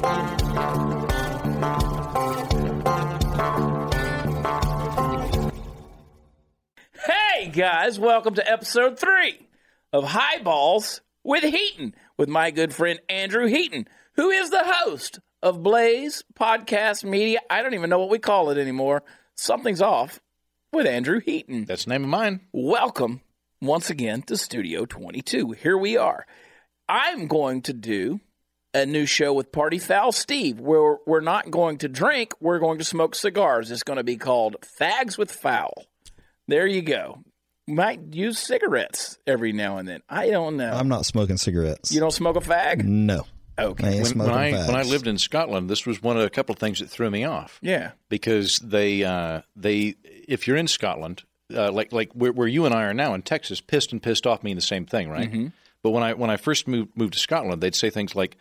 Hey guys, welcome to episode three of Highballs with Heaton with my good friend Andrew Heaton, who is the host of Blaze Podcast Media. I don't even know what we call it anymore. Something's off with Andrew Heaton. That's the name of mine. Welcome once again to Studio 22. Here we are. I'm going to do a new show with Party Foul Steve where we're not going to drink, we're going to smoke cigars. It's going to be called Fags with Foul. There you go. Might use cigarettes every now and then. I don't know. I'm not smoking cigarettes. you don't smoke a fag? no. Okay. I When, when I when I lived in Scotland, this was one of a couple of things that threw me off Yeah. because they uh, they if you're in Scotland, uh, like like where, where you and I are now in Texas, pissed and pissed off mean the same thing, right? Mm-hmm. But when I when I first moved moved to Scotland, they'd say things like,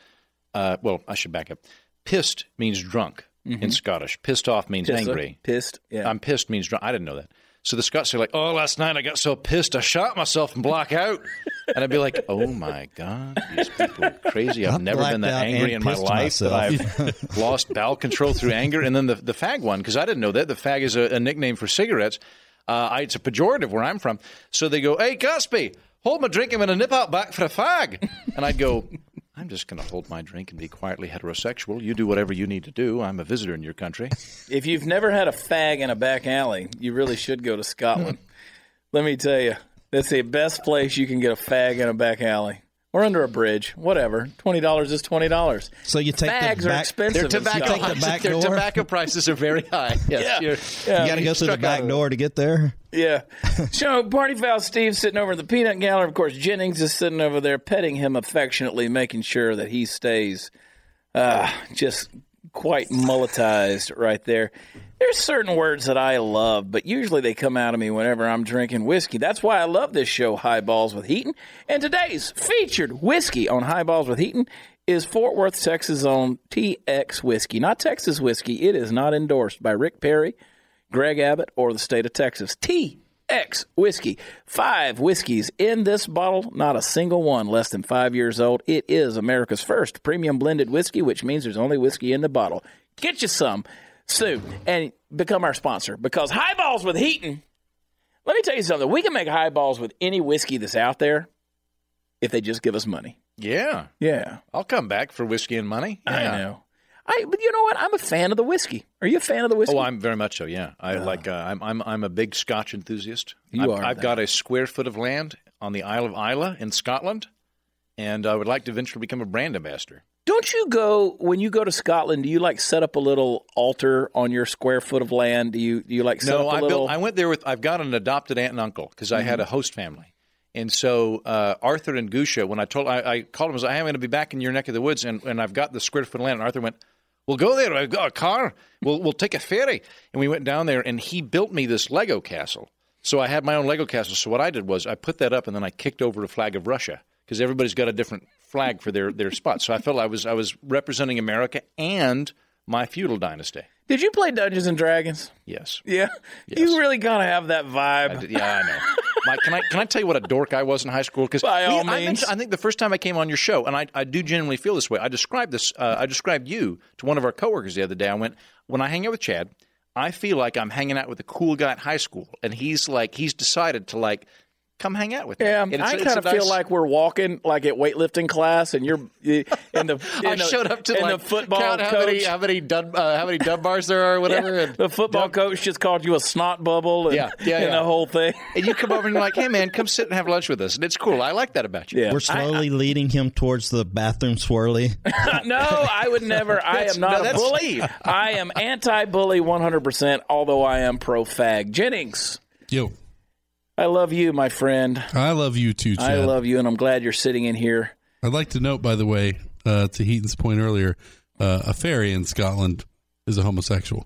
uh, well, I should back up. Pissed means drunk in Scottish. Pissed off means Mm-hmm. Pissed, angry. Pissed. Yeah. I'm pissed means drunk. I didn't know that. So the Scots are like, oh, last night I got so pissed I shot myself and black out. And I'd be like, oh my God, these people are crazy. I've I never been that angry in my pissed life that. I've lost bowel control through anger. And then the, the fag one, because I didn't know that. The fag is a, a nickname for cigarettes. Uh, I, it's a pejorative where I'm from. So they go, hey, Gatsby, hold my drink. I'm going to nip out back for a fag. And I'd go, I'm just going to hold my drink and be quietly heterosexual. You do whatever you need to do. I'm a visitor in your country. if you've never had a fag in a back alley, you really should go to Scotland. Hmm. Let me tell you, that's the best place you can get a fag in a back alley or under a bridge. Whatever, twenty dollars is twenty dollars. So you take Fags the are back, expensive. Their in tobacco, Scotland. take the back their tobacco prices are very high. Yes, Yeah. you're- Yeah. You got to go through the back door to get there. Yeah. So Party Foul Steve sitting over in the peanut gallery. Of course, Jennings is sitting over there petting him affectionately, making sure that he stays uh, just quite mulletized right there. There's certain words that I love, but usually they come out of me whenever I'm drinking whiskey. That's why I love this show, Highballs with Heaton. And today's featured whiskey on Highballs with Heaton is Fort Worth, Texas own TX whiskey. Not Texas whiskey. It is not endorsed by Rick Perry, Greg Abbott, or the state of Texas. TX whiskey. Five whiskeys in this bottle, not a single one less than five years old. It is America's first premium blended whiskey, which means there's only whiskey in the bottle. Get you some soon and become our sponsor because highballs with Heaton. Let me tell you something. We can make highballs with any whiskey that's out there if they just give us money. yeah. Yeah, I'll come back for whiskey and money. I know. I, but you know what? I'm a fan of the whiskey. Are you a fan of the whiskey? Oh, I'm very much so. Yeah, I like. Uh, I'm I'm I'm a big Scotch enthusiast. You I've, are I've that. got a square foot of land on the Isle of Islay in Scotland, and I would like to eventually become a brand ambassador. Don't you go when you go to Scotland? Do you like set up a little altar on your square foot of land? Do you do you like set No, up a I little? built. I went there with. I've got an adopted aunt and uncle because I had a host family, and so uh, Arthur and Gusha. When I told, I, I called him. I was like, "Hey, I'm going to be back in your neck of the woods, and, and I've got the square foot of land." And Arthur went, "We'll go there. I've got a car. We'll we'll take a ferry." And we went down there, and he built me this Lego castle. So I had my own Lego castle. So what I did was I put that up, and then I kicked over a flag of Russia because everybody's got a different flag for their their spot. So I felt I was I was representing America and my feudal dynasty. Did you play Dungeons and Dragons? Yes. Yeah, you really gotta have that vibe. Yeah, I know. Mike, can I can I tell you what a dork I was in high school? Because By all I, means. I think the first time I came on your show, and I, I do genuinely feel this way. I described this. Uh, I described you to one of our coworkers the other day. I went when I hang out with Chad. I feel like I'm hanging out with a cool guy at high school, and he's like he's decided to like come hang out with me. Yeah, And I kind a of feel like we're walking like at weightlifting class, and you're in the. In I the, showed up to like the football count how coach. many how many dub, uh, how many dub bars there are, or whatever. Yeah, and the football dub- coach just called you a snot bubble, and, Yeah, yeah, and yeah. the whole thing. and you come over and you're like, "Hey, man, come sit and have lunch with us," and it's cool. I like that about you. Yeah, We're slowly leading him towards the bathroom swirly. no, I would never. I am not no, a that's bully. I am anti-bully 100%, although I am pro-fag. Jennings, Yo, I love you, my friend. I love you too, Chad. I love you, and I'm glad you're sitting in here. I'd like to note, by the way, uh, to Heaton's point earlier, uh, a fairy in Scotland is a homosexual.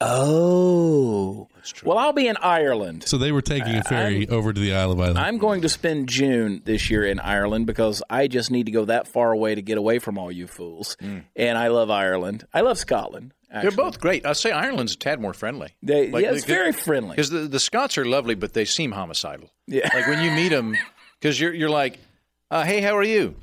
Oh, well, I'll be in Ireland. So they were taking a ferry over to the Isle of Islay. I'm going to spend June this year in Ireland because I just need to go that far away to get away from all you fools. And I love Ireland. I love Scotland. They're both great. I'll say Ireland's a tad more friendly. They, Like, yeah, it's very friendly. Because the, the Scots are lovely, but they seem homicidal. Yeah. Like when you meet them, because you're, you're like, uh, hey, how are you?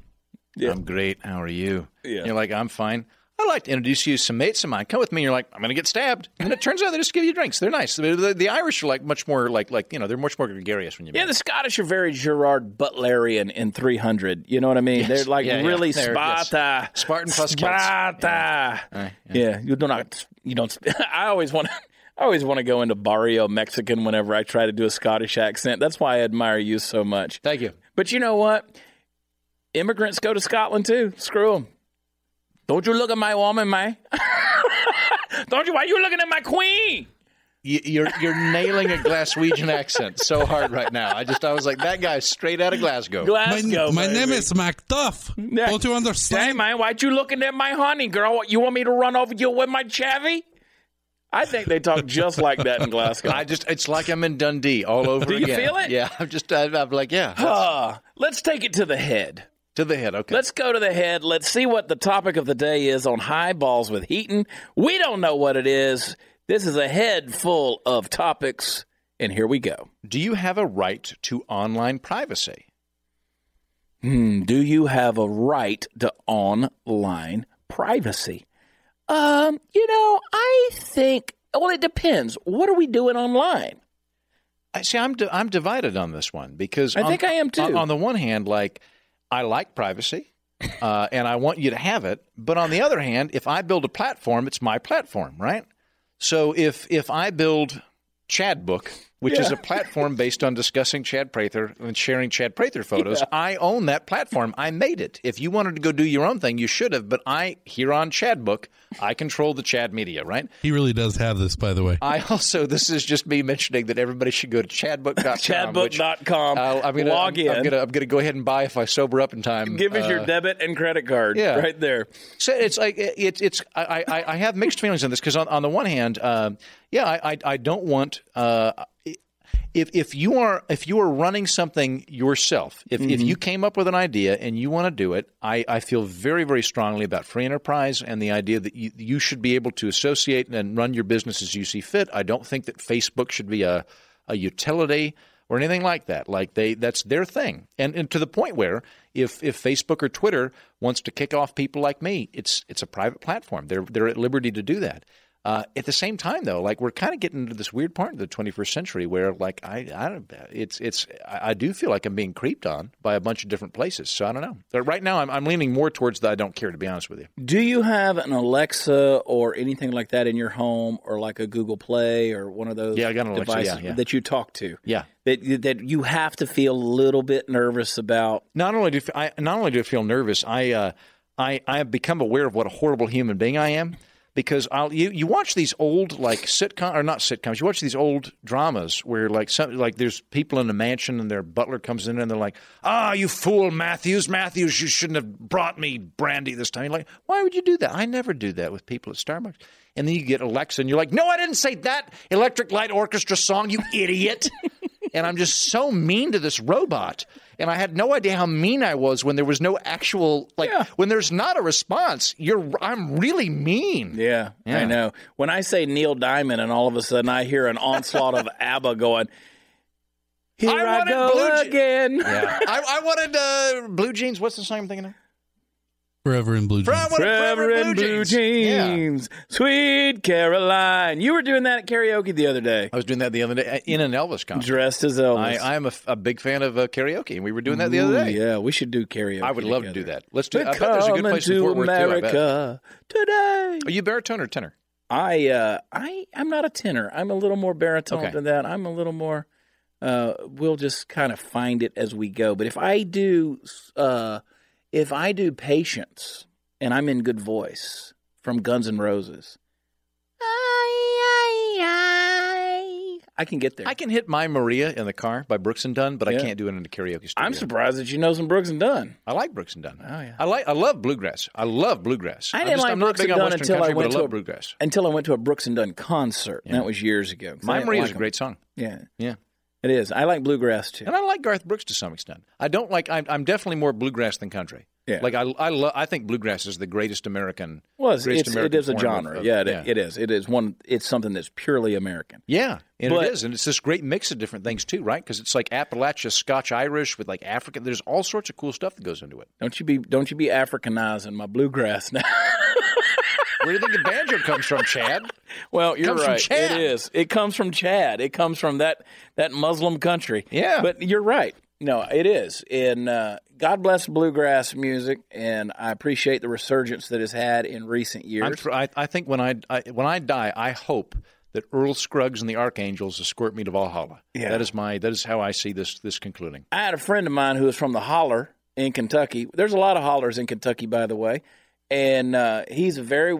Yeah. I'm great. How are you? Yeah. You're like, I'm fine. I'd like to introduce you to some mates of mine. Come with me. And You're like, I'm going to get stabbed. And it turns out they just give you drinks. They're nice. The, the, the Irish are like much more like like you know they're much more gregarious when you meet. Yeah, the Scottish are very Gerard Butlerian in 300. You know what I mean? They're like Yeah, yeah. really yes. Sparta. Spartan plus. Sparta. Right, Yeah. you do not. You don't. I always want to. I always want to go into barrio Mexican whenever I try to do a Scottish accent. That's why I admire you so much. Thank you. But you know what? Immigrants go to Scotland too. Screw them. Don't you look at my woman, man. Don't you? Why are you looking at my queen? You- You're you're nailing a Glaswegian accent so hard right now. I just I was like that guy's straight out of Glasgow. My, Glasgow. my baby. name is Macduff. Yeah. Don't you Hey understand? man, why you looking at my honey, girl? You want me to run over you with my Chevy? I think they talk just like that in Glasgow. I just it's like I'm in Dundee all over Do you again. feel it? Yeah, I'm just I, I'm like yeah Ah, let's take it to the head. To the head. Okay. Let's go to the head. Let's see what the topic of the day is on high balls with Heaton. We don't know what it is. This is a head full of topics, and here we go. Do you have a right to online privacy? Hmm, do you have a right to online privacy? Um, you know, I think. Well, it depends. What are we doing online? I see. I'm di- I'm divided on this one because I on- think I am too. On, on the one hand, like I like privacy, uh, and I want you to have it. But on the other hand, if I build a platform, it's my platform, right? So if if I build Chad Book, which is a platform based on discussing Chad Prather and sharing Chad Prather photos, I own that platform. I made it. If you wanted to go do your own thing, you should have. But I here on Chad Book, I control the Chad Media, right? He really does have this, by the way. I also this is just me mentioning that everybody should go to chadbook.com. which Chadbook.com. I'll- I'm gonna, log I'm, in. I'm gonna I'm gonna go ahead and buy if I sober up in time. Give us your Uh, debit and credit card yeah. right there. so it's like it's it's I, I, I have mixed feelings on this because on, on the one hand, um, yeah, I, I I don't want uh, if if you are if you are running something yourself, if if mm-hmm. you came up with an idea and you want to do it, I, I feel very very strongly about free enterprise and the idea that you, you should be able to associate and run your business as you see fit. I don't think that Facebook should be a a utility or anything like that. Like they that's their thing. And and to the point where if if Facebook or Twitter wants to kick off people like me, it's it's a private platform. They're they're at liberty to do that. Uh, at the same time, though, like we're kind of getting into this weird part of the 21st century where, like, I, I don't, it's, it's, I do feel like I'm being creeped on by a bunch of different places. So I don't know. But right now, I'm, I'm leaning more towards the I don't care, to be honest with you. Do you have an Alexa or anything like that in your home, or like a Google Play or one of those Yeah, I got an Alexa, yeah, yeah. that you talk to? Yeah. That that you have to feel a little bit nervous about. Not only do I, not only do I feel nervous, I, uh, I, I have become aware of what a horrible human being I am. Because I'll you, you watch these old like sitcom or not sitcoms you watch these old dramas where like some like there's people in a mansion and their butler comes in and they're like ah you fool Matthews Matthews you shouldn't have brought me brandy this time. You're like why would you do that? I never do that with people at Starbucks. And then you get Alexa and you're like no I didn't say that Electric Light Orchestra song you idiot. And I'm just so mean to this robot. And I had no idea how mean I was when there was no actual like Yeah. when there's not a response. You're I'm really mean. Yeah, Yeah. I know. When I say Neil Diamond, and all of a sudden I hear an onslaught of ABBA going, "Here I I, wanted go blue je- again." Yeah. I, I wanted uh, blue jeans. What's the song I'm thinking of? Forever in blue jeans. I wanted Forever in blue jeans, sweet Caroline. You were doing that at karaoke the other day, I was doing that the other day uh, in an Elvis concert. dressed as Elvis. I, I am a, a big fan of uh, karaoke, and we were doing that the other Ooh, day. Yeah, we should do karaoke. I would love to do that. Let's do. We're I bet there's a good place in coming Fort to Worth too. America today. Are you baritone or tenor? I uh I I'm not a tenor. I'm a little more baritone Okay. than that. I'm a little more uh we'll just kind of find it as we go. But if I do uh if I do patience and I'm in good voice from Guns N' Roses. I, I, I, I can get there. I can hit My Maria in the car by Brooks and Dunn, but I can't do it in the karaoke studio. I'm surprised that you know some Brooks and Dunn. I like Brooks and Dunn. Oh, yeah. I like. I love bluegrass. I love bluegrass. I I'm didn't just- like I'm Brooks and Dunn until I country, went but to I a- love bluegrass. Until I went to a Brooks and Dunn concert. and That was years ago. My Maria like is a them. great song. Yeah, Yeah, it is. I like bluegrass too. and I like Garth Brooks to some extent. I don't like. I'm, I'm definitely more bluegrass than country. Yeah. Like I, I, lo- I think bluegrass is the greatest American. Well, it's, greatest it's, American is a genre. of- yeah, it, it is. It is one. It's something that's purely American. Yeah, and But- it is, and it's this great mix of different things too, right? Because it's like Appalachia, Scotch Irish with like African. There's all sorts of cool stuff that goes into it. Don't you be don't you be Africanizing my bluegrass now? Where do you think the banjo comes from, Chad? well, you're Comes from right. Chad. It is. It comes from Chad. It comes from that that Muslim country. Yeah. but you're right. No, it is. And uh, God bless bluegrass music, and I appreciate the resurgence that has had in recent years. I'm thr- I, I think when I, I when I die, I hope that Earl Scruggs and the Archangels escort me to Valhalla. Yeah. That is my that is how I see this this concluding. I had a friend of mine who was from the Holler in Kentucky. There's a lot of hollers in Kentucky, by the way, and uh, he's a very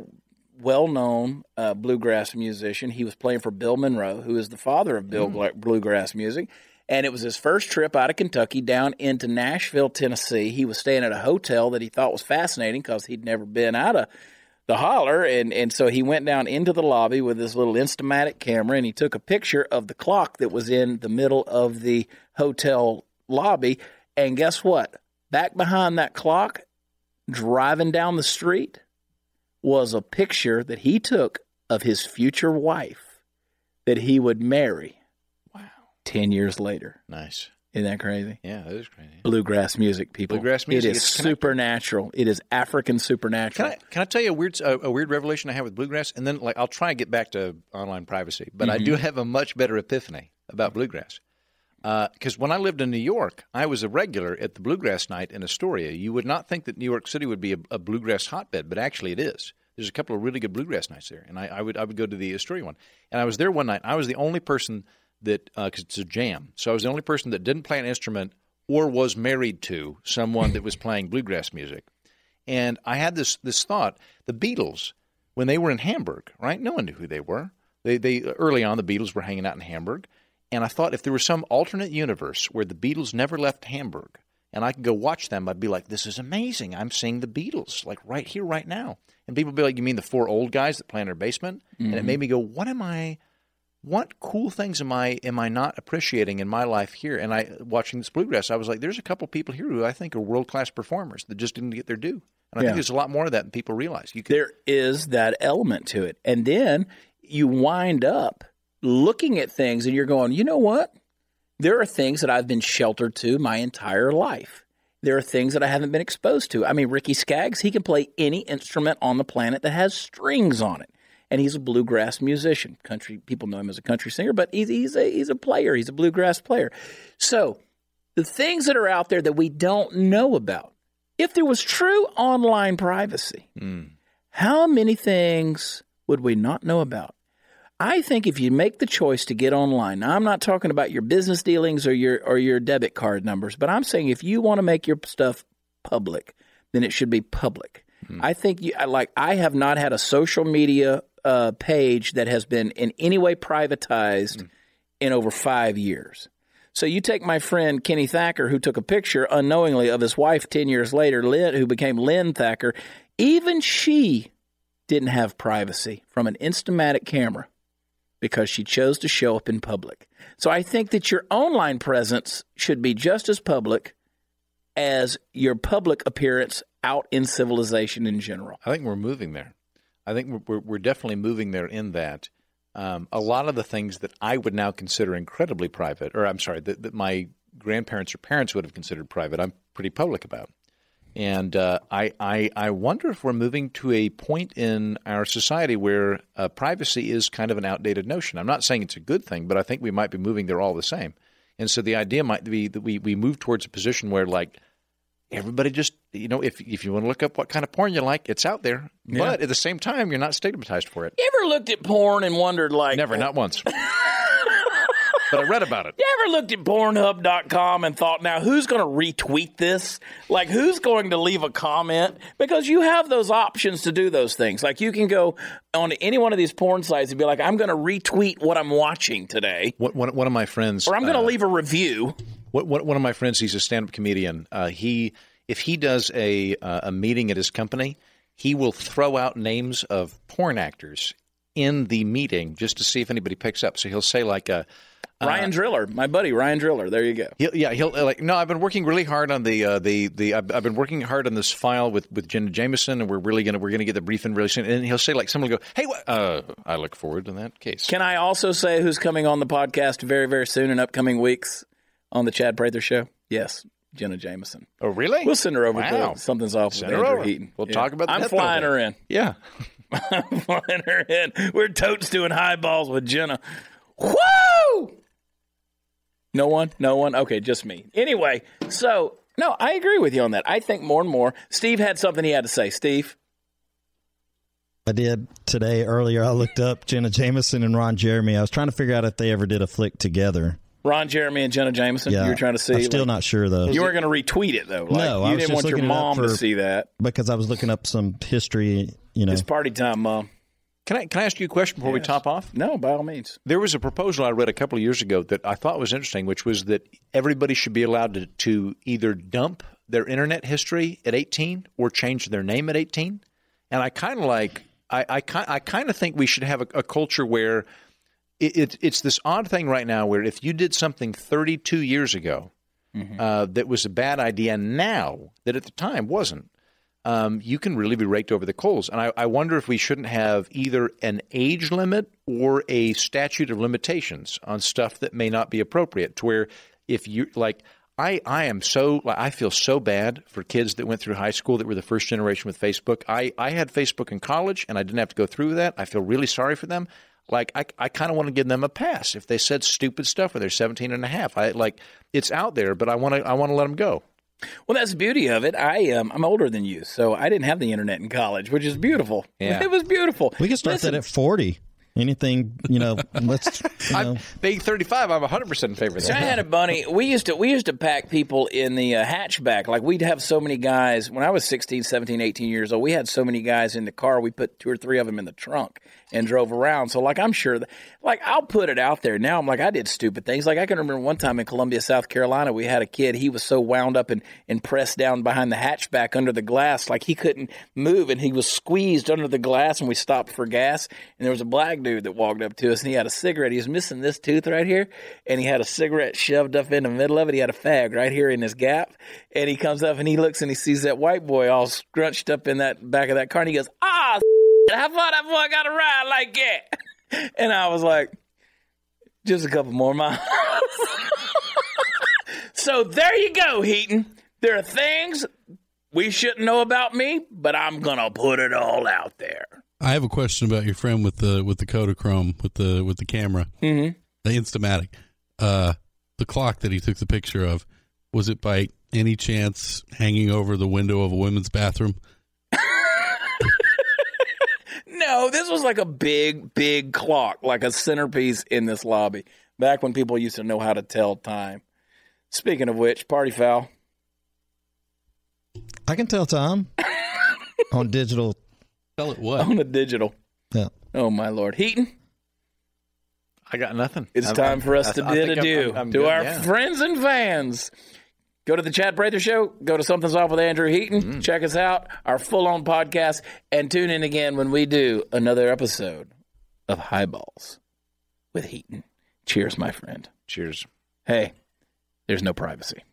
well-known uh, bluegrass musician. He was playing for Bill Monroe, who is the father of Bill Gla- bluegrass music. And it was his first trip out of Kentucky down into Nashville, Tennessee. He was staying at a hotel that he thought was fascinating because he'd never been out of the holler and and so he went down into the lobby with his little instamatic camera and he took a picture of the clock that was in the middle of the hotel lobby and guess what back behind that clock driving down the street was a picture that he took of his future wife that he would marry wow. 10 years later. Nice. isn't that crazy? Yeah, that is crazy. bluegrass music people. Bluegrass music, it is supernatural. It is african supernatural. Can I can I tell you a weird a, a weird revelation I have with bluegrass, and then like I'll try and get back to online privacy, but I mm-hmm. do have a much better epiphany about bluegrass. Uh, because when I lived in New York, I was a regular at the bluegrass night in Astoria. You would not think that New York City would be a, a bluegrass hotbed, but actually it is. There's a couple of really good bluegrass nights there, and I, I would I would go to the Astoria one, and I was there one night. I was the only person that uh, because it's a jam, so I was the only person that didn't play an instrument or was married to someone that was playing bluegrass music. And I had this this thought: the Beatles, when they were in Hamburg, right? No one knew who they were. They they early on the Beatles were hanging out in Hamburg, and I thought if there was some alternate universe where the Beatles never left Hamburg, and I could go watch them, I'd be like, this is amazing. I'm seeing the Beatles like right here, right now. And people would be like, you mean the four old guys that play in their basement? And it mm-hmm. made me go, what am I? What cool things am I am I not appreciating in my life here? And I watching this bluegrass, I was like, there's a couple people here who I think are world class performers that just didn't get their due. And I Yeah. think there's a lot more of that than people realize. You can, there is that element to it. And then you wind up looking at things and you're going, you know what? There are things that I've been sheltered to my entire life. There are things that I haven't been exposed to. I mean, Ricky Skaggs, he can play any instrument on the planet that has strings on it. And he's a bluegrass musician. Country people know him as a country singer, but he's, he's a he's a player. He's a bluegrass player. So the things that are out there that we don't know about. If there was true online privacy, hmm. how many things would we not know about? I think if you make the choice to get online, now I'm not talking about your business dealings or your or your debit card numbers, but I'm saying if you want to make your stuff public, then it should be public. I think you like I have not had a social media uh, page that has been in any way privatized in over five years. So you take my friend Kenny Thacker, who took a picture unknowingly of his wife ten years later, Lynn, who became Lynn Thacker. Even she didn't have privacy from an Instamatic camera because she chose to show up in public. So I think that your online presence should be just as public as your public appearance out in civilization in general. I think we're moving there. I think we're, we're, definitely moving there in that um, a lot of the things that I would now consider incredibly private, or I'm sorry, that, that my grandparents or parents would have considered private, I'm pretty public about. And uh, I, I, I wonder if we're moving to a point in our society where uh, privacy is kind of an outdated notion. I'm not saying it's a good thing, but I think we might be moving there all the same. And so the idea might be that we, we move towards a position where, like, everybody just, you know, if, if you want to look up what kind of porn you like, it's out there. But at the same time, you're not stigmatized for it. You ever looked at porn and wondered, like, Never, not once. but I read about it. You ever looked at Pornhub.com and thought, now who's going to retweet this? Like, who's going to leave a comment? Because you have those options to do those things. Like, you can go on any one of these porn sites and be like, I'm going to retweet what I'm watching today, One, one, one of my friends, or I'm going to uh, leave a review. What, what, one of my friends, he's a stand-up comedian. Uh, he, if he does a uh, a meeting at his company, he will throw out names of porn actors in the meeting just to see if anybody picks up. So he'll say like, uh, Ryan Driller, my buddy Ryan Driller. There you go. He'll, yeah, he'll uh, like. No, I've been working really hard on the uh, the the. I've, I've been working hard on this file with with Jenna Jameson, and we're really gonna we're gonna get the briefing really soon. And he'll say like someone will go, "Hey, what?" Uh, I look forward to that case. Can I also say who's coming on the podcast very, very soon in upcoming weeks on the Chad Prather Show? Yes, Jenna Jameson. oh, really? We'll send her over Wow. to something's off Send with her Andrew over. Heaton. We'll talk about the I'm flying penalty. her in. yeah. I'm flying her in. We're totes doing highballs with Jenna. Woo! No one? No one? Okay, just me. Anyway, so no, I agree with you on that. I think more and more. Steve had something he had to say. Steve, I did today earlier. I looked up Jenna Jameson and Ron Jeremy. I was trying to figure out if they ever did a flick together. Ron Jeremy, and Jenna Jameson. Yeah, you were trying to see. I'm still like- not sure though, You weren't going to retweet it though. Like, No, I you was didn't want your looking it up mom to see that. because I was looking up some history. You know, It's party time, mom. Can I can I ask you a question before we top off? No, by all means. There was a proposal I read a couple of years ago that I thought was interesting, which was that everybody should be allowed to, to either dump their internet history at 18 or change their name at 18. And I kind of like, I, I, I kind of think we should have a, a culture where it, it, it's this odd thing right now where if you did something 32 years ago uh, that was a bad idea now that at the time wasn't, um, you can really be raked over the coals. And I, I wonder if we shouldn't have either an age limit or a statute of limitations on stuff that may not be appropriate. To where if you like, I, I am so I feel so bad for kids that went through high school that were the first generation with Facebook. I, I had Facebook in college and I didn't have to go through that. I feel really sorry for them. Like I, I kind of want to give them a pass if they said stupid stuff when they're 17 and a half. I like it's out there, but I want to I want to let them go. Well, that's the beauty of it. I um, I'm older than you, so I didn't have the internet in college, which is beautiful. Yeah. It was beautiful. we can start Listen, that at 40. Anything, you know, let's, you know, I'm being 35. I'm 100 percent in favor of So I had a bunny. We used to we used to pack people in the uh, hatchback. Like we'd have so many guys when I was 16, 17, 18 years old. We had so many guys in the car. We put two or three of them in the trunk and drove around. So like I'm sure that like I'll put it out there now. I'm like I did stupid things. Like I can remember one time in Columbia, South Carolina, we had a kid. He was so wound up and and pressed down behind the hatchback under the glass, like he couldn't move, and he was squeezed under the glass. And we stopped for gas, and there was a black dude that walked up to us, and he had a cigarette. He was missing this tooth right here, and he had a cigarette shoved up in the middle of it. He had a fag right here in his gap, and he comes up and he looks and he sees that white boy all scrunched up in that back of that car, and he goes, "Ah, how far that boy got to ride like that?" And I was like, "Just a couple more miles." so there you go, Heaton. There are things we shouldn't know about me, but I'm gonna put it all out there. I have a question about your friend with the with the Kodachrome with the with the camera, mm-hmm. the Instamatic, uh, the clock that he took the picture of. Was it by any chance hanging over the window of a women's bathroom? No, this was like a big, big clock, like a centerpiece in this lobby. Back when people used to know how to tell time. Speaking of which, party foul. I can tell time on digital. Tell it what? on the digital. Yeah. Oh my lord, Heaton! I got nothing. It's I'm- time for us I- to I bid think I'm- adieu I'm- I'm to good, our yeah. friends and fans. Go to the Chad Prather Show. Go to Something's Off with Andrew Heaton. Mm. Check us out, our full-on podcast, and tune in again when we do another episode of Highballs with Heaton. Cheers, my friend. Cheers. Hey, there's no privacy.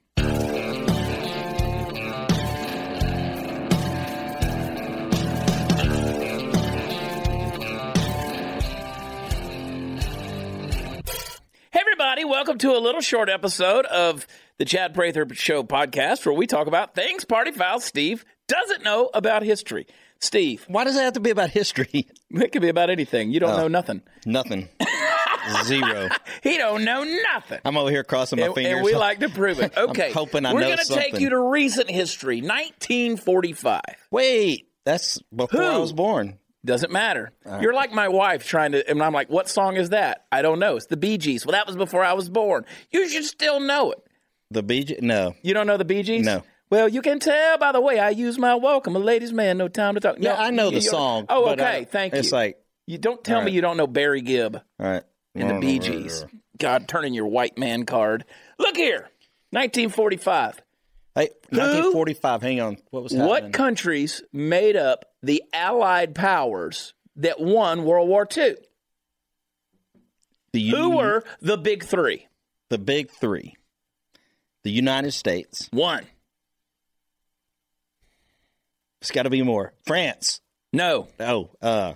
Everybody, welcome to a little short episode of the Chad Prather Show podcast where we talk about things Party Foul Steve doesn't know about history. Steve, Why does it have to be about history? it could be about anything. You don't oh. know nothing. Nothing. Zero. He don't know nothing. I'm over here crossing my and, fingers. and we like to prove it. Okay, hoping I we're know gonna take you to recent history, 1945. Wait, that's before I was born. Doesn't matter. You're like my wife trying to, and I'm like, what song is that? I don't know. It's the Bee Gees. Well, that was before I was born. You should still know it. The BJ? No. You don't know the Bee Gees? No. Well, you can tell by the way I use my welcome. A ladies' man, no time to talk. Yeah, No, I know the song. Oh, okay. I- Thank you. It's like, you don't tell all me you don't know Barry Gibb all right. and the Bee Gees. God, turning your white man card. Look here, 1945. Hey, 1945. Hang on. What was happening? What countries made up the Allied powers that won World War II? The Who were the big three? the big three? The United States. One. It's got to be more. France. No. Oh, uh,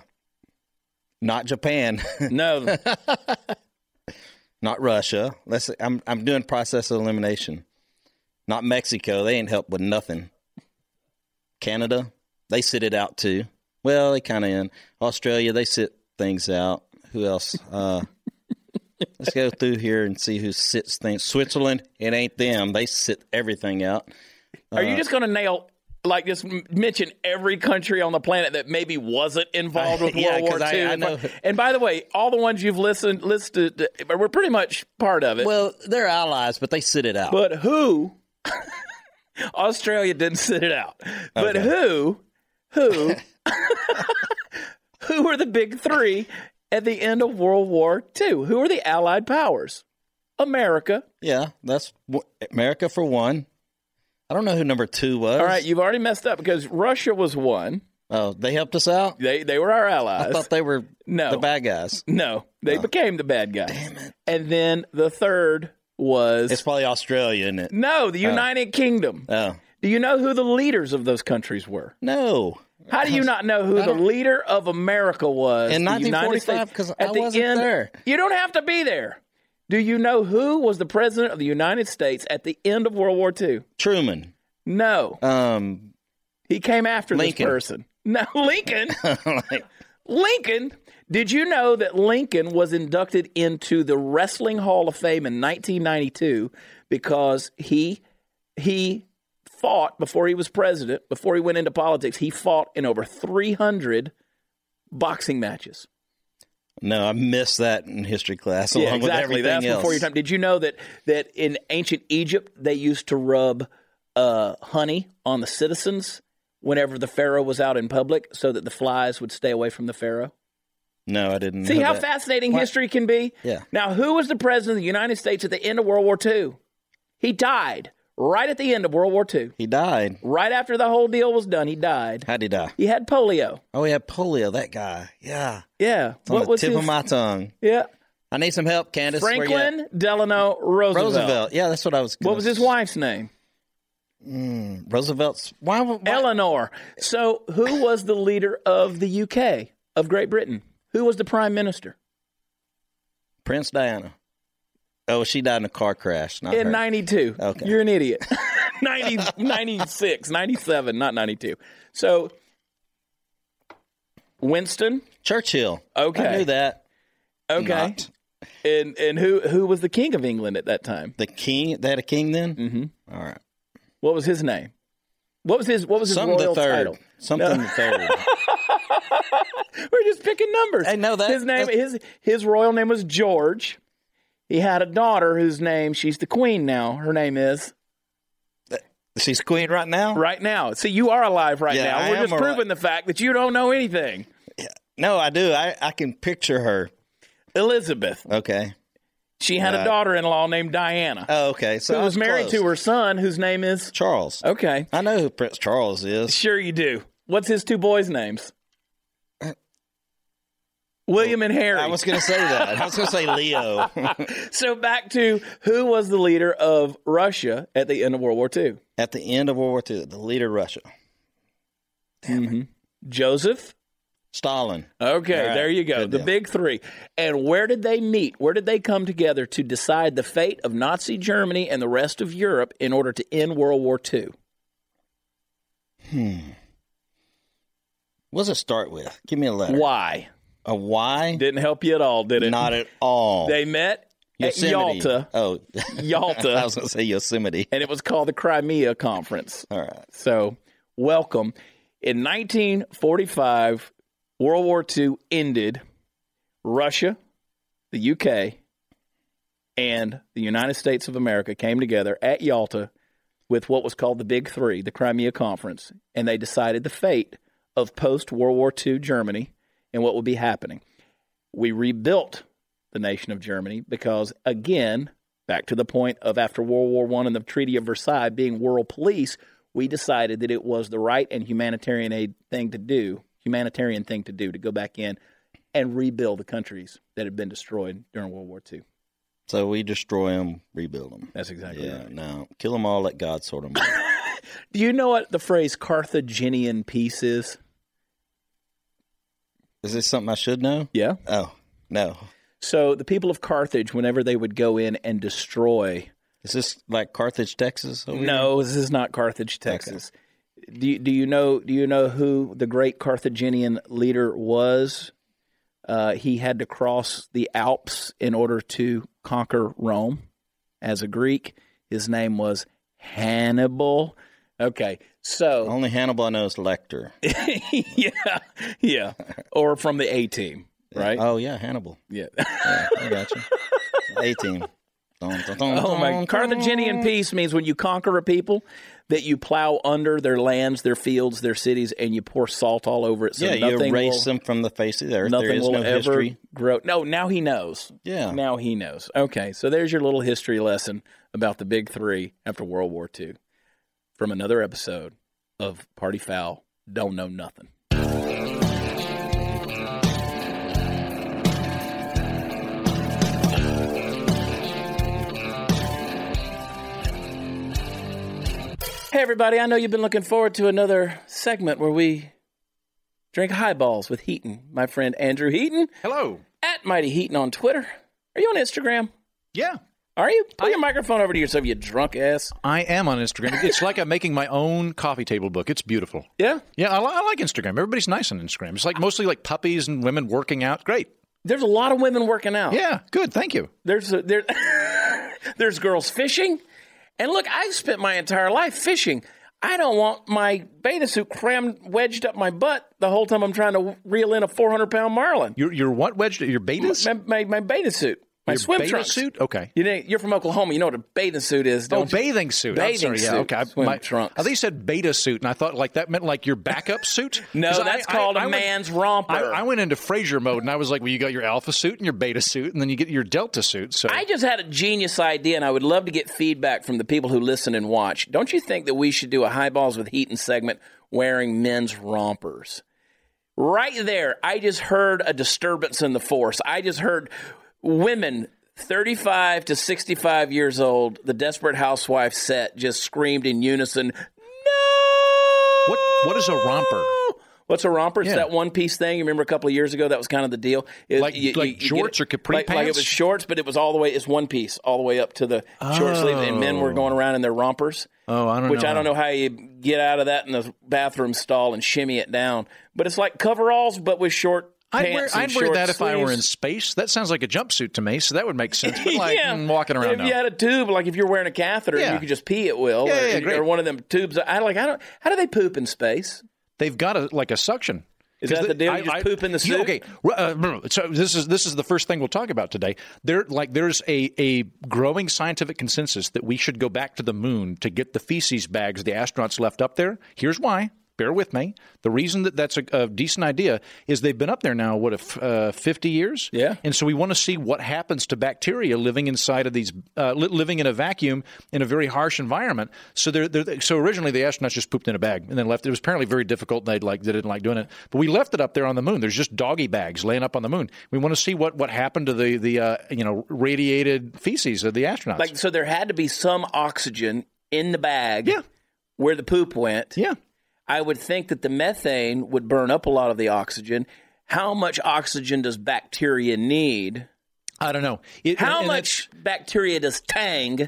not Japan. No. not Russia. Let's. I'm I'm doing process of elimination. Not Mexico. They ain't helped with nothing. Canada. They sit it out too. Well, they kind of in. Australia. They sit things out. Who else? Uh, let's go through here and see who sits things. Switzerland. It ain't them. They sit everything out. Are you just going to nail, like, just mention every country on the planet that maybe wasn't involved with Yeah, World War I- II? I know. And by the way, all the ones you've listened listed, we're pretty much part of it. Well, they're allies, but they sit it out. but who? Australia didn't sit it out. But Okay. who? Who? who were the big three at the end of World War II? Who were the Allied powers? America. yeah, that's America for one. I don't know who number two was. All right, you've already messed up because Russia was one. Oh, they helped us out. They they were our allies. I thought they were No. the bad guys. no, they oh. became the bad guys. Damn it! And then the third was It's probably Australia, isn't it? no, the United Kingdom. Oh Do you know who the leaders of those countries were? no, How do you not know who the leader of America was In 1945? States? 'Cause At I the wasn't end- there. You don't have to be there. Do you know who was the president of the United States at the end of World War II? Truman. No, Um, he came after Lincoln. this person. No, Lincoln. like, Lincoln. Did you know that Lincoln was inducted into the Wrestling Hall of Fame in 1992 because he he fought before he was president, before he went into politics, he fought in over 300 boxing matches. no, I missed that in history class Yeah, along with exactly. everything That's else. before your time. Did you know that that in ancient Egypt they used to rub uh, honey on the citizens whenever the pharaoh was out in public, so that the flies would stay away from the pharaoh? No, I didn't. See how that. fascinating history can be? Yeah. Now, who was the president of the United States at the end of World War II? He died right at the end of World War II. He died. Right after the whole deal was done, he died. How'd he die? He had polio. Oh, he had polio. That guy. Yeah. Yeah. It's on what the was tip his? of my tongue. yeah. I need some help, Candace. Where you at? Franklin Delano Roosevelt. Roosevelt. Yeah, that's what I was. What was his wife's name? Mm, Roosevelt's. Why? why Eleanor. So, who was the leader of the UK, of Great Britain? Who was the prime minister? Prince Diana. Oh, she died in a car crash. Not In her. 92. Okay. You're an idiot. 90, 96, 97, not 92. So, Winston. Churchill. Okay. I knew that. Okay. Not. And and who who was the king of England at that time? The king. They had a king then. Mm-hmm. All right. What was his name? What was his what was his Something royal the third. title? Something the third. We're just picking numbers. I know that. His name That's- his his royal name was George. He had a daughter whose name she's the queen now. Her name is She's queen right now. right now. See, you are alive right Yeah, now. I We're just alive. proving the fact that you don't know anything. No, I do. I, I can picture her. Elizabeth. Okay. She had a daughter-in-law named Diana, Oh, okay. So who I was married to her son, whose name is Charles. okay. I know who Prince Charles is. Sure, you do. What's his two boys' names? William and Harry. I was going to say that. I was going to say Leo. so back to who was the leader of Russia at the end of World War II? At the end of World War II, the leader of Russia, Joseph. Stalin. Okay, right, there you go. good The deal. big three. And where did they meet? Where did they come together to decide the fate of Nazi Germany and the rest of Europe in order to end World War II? Hmm. What does it start with? Give me a letter. Why? A Y? Didn't help you at all, did it? Not at all. They met at Yosemite. Yalta, Oh, Yalta. I was going to say Yosemite. and it was called the Crimea Conference. All right. So, welcome. In 1945, World War II ended. Russia, the UK, and the United States of America came together at Yalta with what was called the Big Three, the Crimea Conference, and they decided the fate of post World War II Germany and what would be happening. We rebuilt the nation of Germany because, again, back to the point of after World War One and the Treaty of Versailles being world police, we decided that it was the right and humanitarian aid thing to do, humanitarian thing to do, to go back in and rebuild the countries that had been destroyed during World War II. So we destroy them, rebuild them. That's exactly Yeah, right. no, kill them all. Let God sort them out. Do you know what the phrase Carthaginian peace is? Is this something I should know? Yeah. Oh no, So the people of Carthage, whenever they would go in and destroy, is this like Carthage, Texas? no, this is not Carthage, Texas. Do you, do you know do you know who the great Carthaginian leader was? Uh, he had to cross the Alps in order to conquer Rome. As a Greek, his name was Hannibal. Okay, so Only Hannibal knows Lecter. yeah, yeah, or from the A team, right? Oh yeah, Hannibal. yeah. Yeah, I got you. A team. Oh my! Carthaginian peace means when you conquer a people, that you plow under their lands, their fields, their cities, and you pour salt all over it. So Yeah, you erase will, them from the face of the earth. There Nothing is will no ever history. grow. No, now he knows. Yeah. Now he knows. Okay, so there's your little history lesson about the big three after World War II from another episode of Party Foul. Don't know nothing. Hey, everybody, I know you've been looking forward to another segment where we drink highballs with Heaton, my friend Andrew Heaton, Hello. at Mighty Heaton on Twitter. Are you on Instagram? Yeah. Are you? Put your microphone over to yourself, you drunk ass. I am on Instagram. It's like I'm making my own coffee table book. It's beautiful. Yeah? Yeah, I, li- I like Instagram. Everybody's nice on Instagram. It's like mostly like puppies and women working out. Great. There's a lot of women working out. Yeah, good. Thank you. There's a, there, there's girls fishing. And look, I've spent my entire life fishing. I don't want my beta suit crammed, wedged up my butt the whole time I'm trying to reel in a 400 pound marlin. You're, you're what wedged? Your betas? My, my, my beta suit, my Your swim trunks. suit? Okay. You know, you're from Oklahoma. You know what a bathing suit is, Oh, don't you? bathing suit. I'm Bathing sorry. Yeah, suit. okay. I- Swim my, trunks. I think you said beta suit, and I thought like that meant like your backup suit. No, I- that's I- called a I went- man's romper. I, I went into Frasier mode, and I was like, "Well, you got your alpha suit and your beta suit, and then you get your delta suit." So I just had a genius idea, and I would love to get feedback from the people who listen and watch. Don't you think that we should do a highballs with Heaton segment wearing men's rompers? Right there, I just heard a disturbance in the force. I just heard women 35 to 65 years old, the Desperate Housewife set just screamed in unison, No! What what is a romper? What's a romper? It's Yeah. that one piece thing. You remember a couple of years ago that was kind of the deal. It- Like- like get jorts it- or capri like, Like it was shorts, but it was all the way. It's one piece all the way up to the short sleeve, and men were going oh. around in their rompers. Oh, I don't know. Which know I don't know how you get out of that in the bathroom stall and shimmy it down. But it's like coveralls, but with short I'd wear, I'd wear that if I were in space. That sounds like a jumpsuit to me, so that would make sense. But like mm, walking around If now. you had a tube, like if you're wearing a catheter, Yeah. you could just pee at will, Yeah, or, yeah, great. or one of them tubes. I like. I don't. How do they poop in space? They've got a like a suction. Is that the deal? You just poop in the suit? Okay, uh, so this is this is the first thing we'll talk about today. There, like, there's a a growing scientific consensus that we should go back to the moon to get the feces bags the astronauts left up there. Here's why. Bear with me. The reason that that's a, a decent idea is they've been up there now, what, if, uh, 50 years? Yeah. And so we want to see what happens to bacteria living inside of these, uh, li- living in a vacuum in a very harsh environment. So they're, they're, so originally the astronauts just pooped in a bag and then left. It was apparently very difficult. And they like they didn't like doing it, but we left it up there on the moon. There's just doggy bags laying up on the moon. We want to see what what happened to the the uh, you know radiated feces of the astronauts. Like so, there had to be some oxygen in the bag. Yeah. Where the poop went. yeah. I would think that the methane would burn up a lot of the oxygen. How much oxygen does bacteria need? I don't know. It- How and much bacteria does Tang